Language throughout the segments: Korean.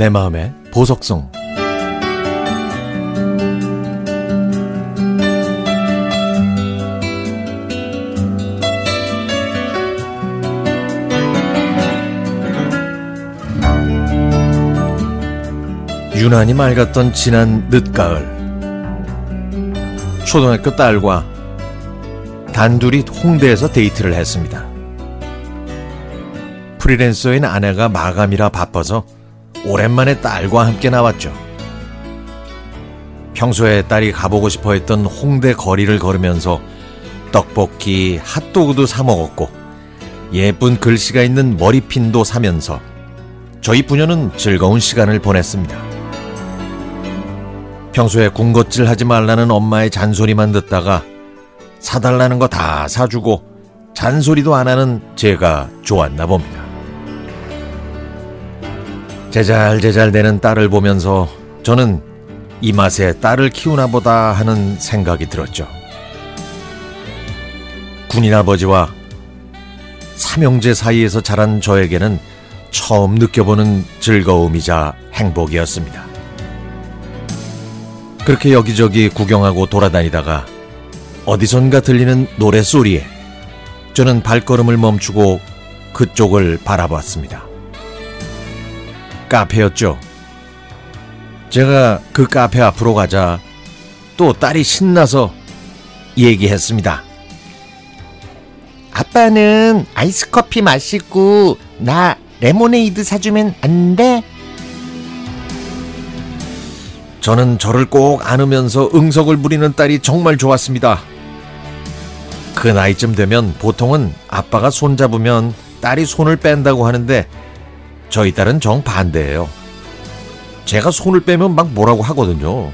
내 마음의 보석성 유난히 맑았던 지난 늦가을 초등학교 딸과 단둘이 홍대에서 데이트를 했습니다. 프리랜서인 아내가 마감이라 바빠서 오랜만에 딸과 함께 나왔죠. 평소에 딸이 가보고 싶어 했던 홍대 거리를 걸으면서 떡볶이, 핫도그도 사 먹었고 예쁜 글씨가 있는 머리핀도 사면서 저희 부녀는 즐거운 시간을 보냈습니다. 평소에 군것질 하지 말라는 엄마의 잔소리만 듣다가 사달라는 거 다 사주고 잔소리도 안 하는 제가 좋았나 봅니다. 제잘제잘 되는 딸을 보면서 저는 이 맛에 딸을 키우나 보다 하는 생각이 들었죠. 군인 아버지와 삼형제 사이에서 자란 저에게는 처음 느껴보는 즐거움이자 행복이었습니다. 그렇게 여기저기 구경하고 돌아다니다가 어디선가 들리는 노래소리에 저는 발걸음을 멈추고 그쪽을 바라봤습니다. 카페였죠. 제가 그 카페 앞으로 가자 또 딸이 신나서 얘기했습니다. 아빠는 아이스 커피 마시고 나 레모네이드 사주면 안 돼? 저는 저를 꼭 안으면서 응석을 부리는 딸이 정말 좋았습니다. 그 나이쯤 되면 보통은 아빠가 손 잡으면 딸이 손을 뺀다고 하는데 저희 딸은 정반대예요. 제가 손을 빼면 막 뭐라고 하거든요.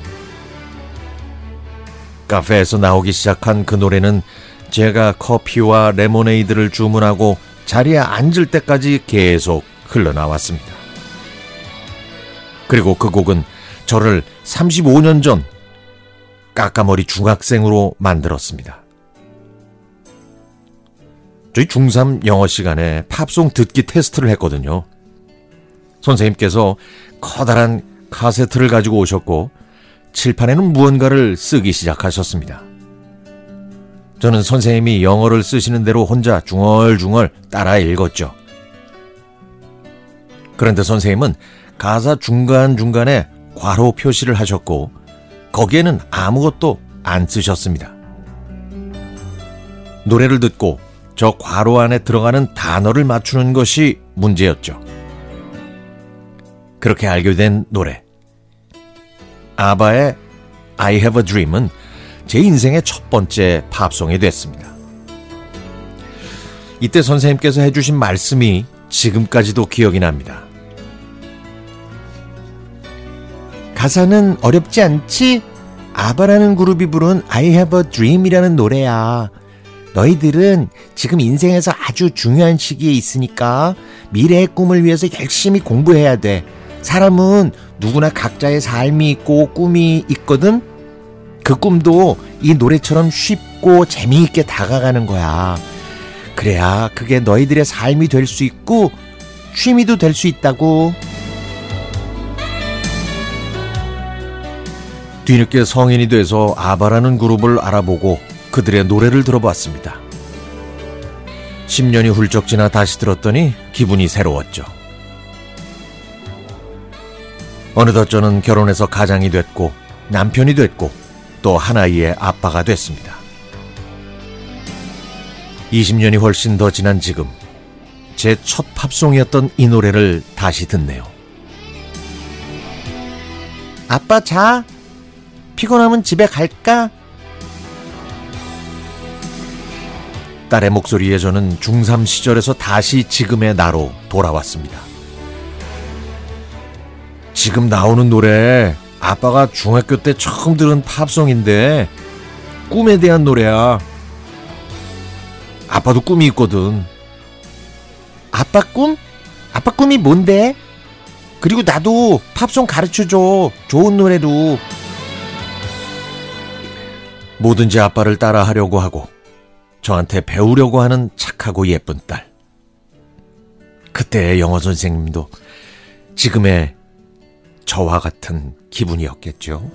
카페에서 나오기 시작한 그 노래는 제가 커피와 레모네이드를 주문하고 자리에 앉을 때까지 계속 흘러나왔습니다. 그리고 그 곡은 저를 35년 전 까까머리 중학생으로 만들었습니다. 저희 중3 영어 시간에 팝송 듣기 테스트를 했거든요. 선생님께서 커다란 카세트를 가지고 오셨고 칠판에는 무언가를 쓰기 시작하셨습니다. 저는 선생님이 영어를 쓰시는 대로 혼자 중얼중얼 따라 읽었죠. 그런데 선생님은 가사 중간중간에 괄호 표시를 하셨고 거기에는 아무것도 안 쓰셨습니다. 노래를 듣고 저 괄호 안에 들어가는 단어를 맞추는 것이 문제였죠. 그렇게 알게 된 노래. 아바의 I Have a Dream은 제 인생의 첫 번째 팝송이 됐습니다. 이때 선생님께서 해주신 말씀이 지금까지도 기억이 납니다. 가사는 어렵지 않지? 아바라는 그룹이 부른 I Have a Dream이라는 노래야. 너희들은 지금 인생에서 아주 중요한 시기에 있으니까 미래의 꿈을 위해서 열심히 공부해야 돼. 사람은 누구나 각자의 삶이 있고 꿈이 있거든? 그 꿈도 이 노래처럼 쉽고 재미있게 다가가는 거야. 그래야 그게 너희들의 삶이 될 수 있고 취미도 될 수 있다고. 뒤늦게 성인이 돼서 아바라는 그룹을 알아보고 그들의 노래를 들어봤습니다. 10년이 훌쩍 지나 다시 들었더니 기분이 새로웠죠. 어느덧 저는 결혼해서 가장이 됐고 남편이 됐고 또 하나의 아빠가 됐습니다. 20년이 훨씬 더 지난 지금 제 첫 팝송이었던 이 노래를 다시 듣네요. 아빠 자. 피곤하면 집에 갈까? 딸의 목소리에 저는 중3 시절에서 다시 지금의 나로 돌아왔습니다. 지금 나오는 노래 아빠가 중학교 때 처음 들은 팝송인데 꿈에 대한 노래야. 아빠도 꿈이 있거든. 아빠 꿈? 아빠 꿈이 뭔데? 그리고 나도 팝송 가르쳐줘. 좋은 노래로. 뭐든지 아빠를 따라 하려고 하고 저한테 배우려고 하는 착하고 예쁜 딸. 그때의 영어 선생님도 지금의 저와 같은 기분이었겠죠.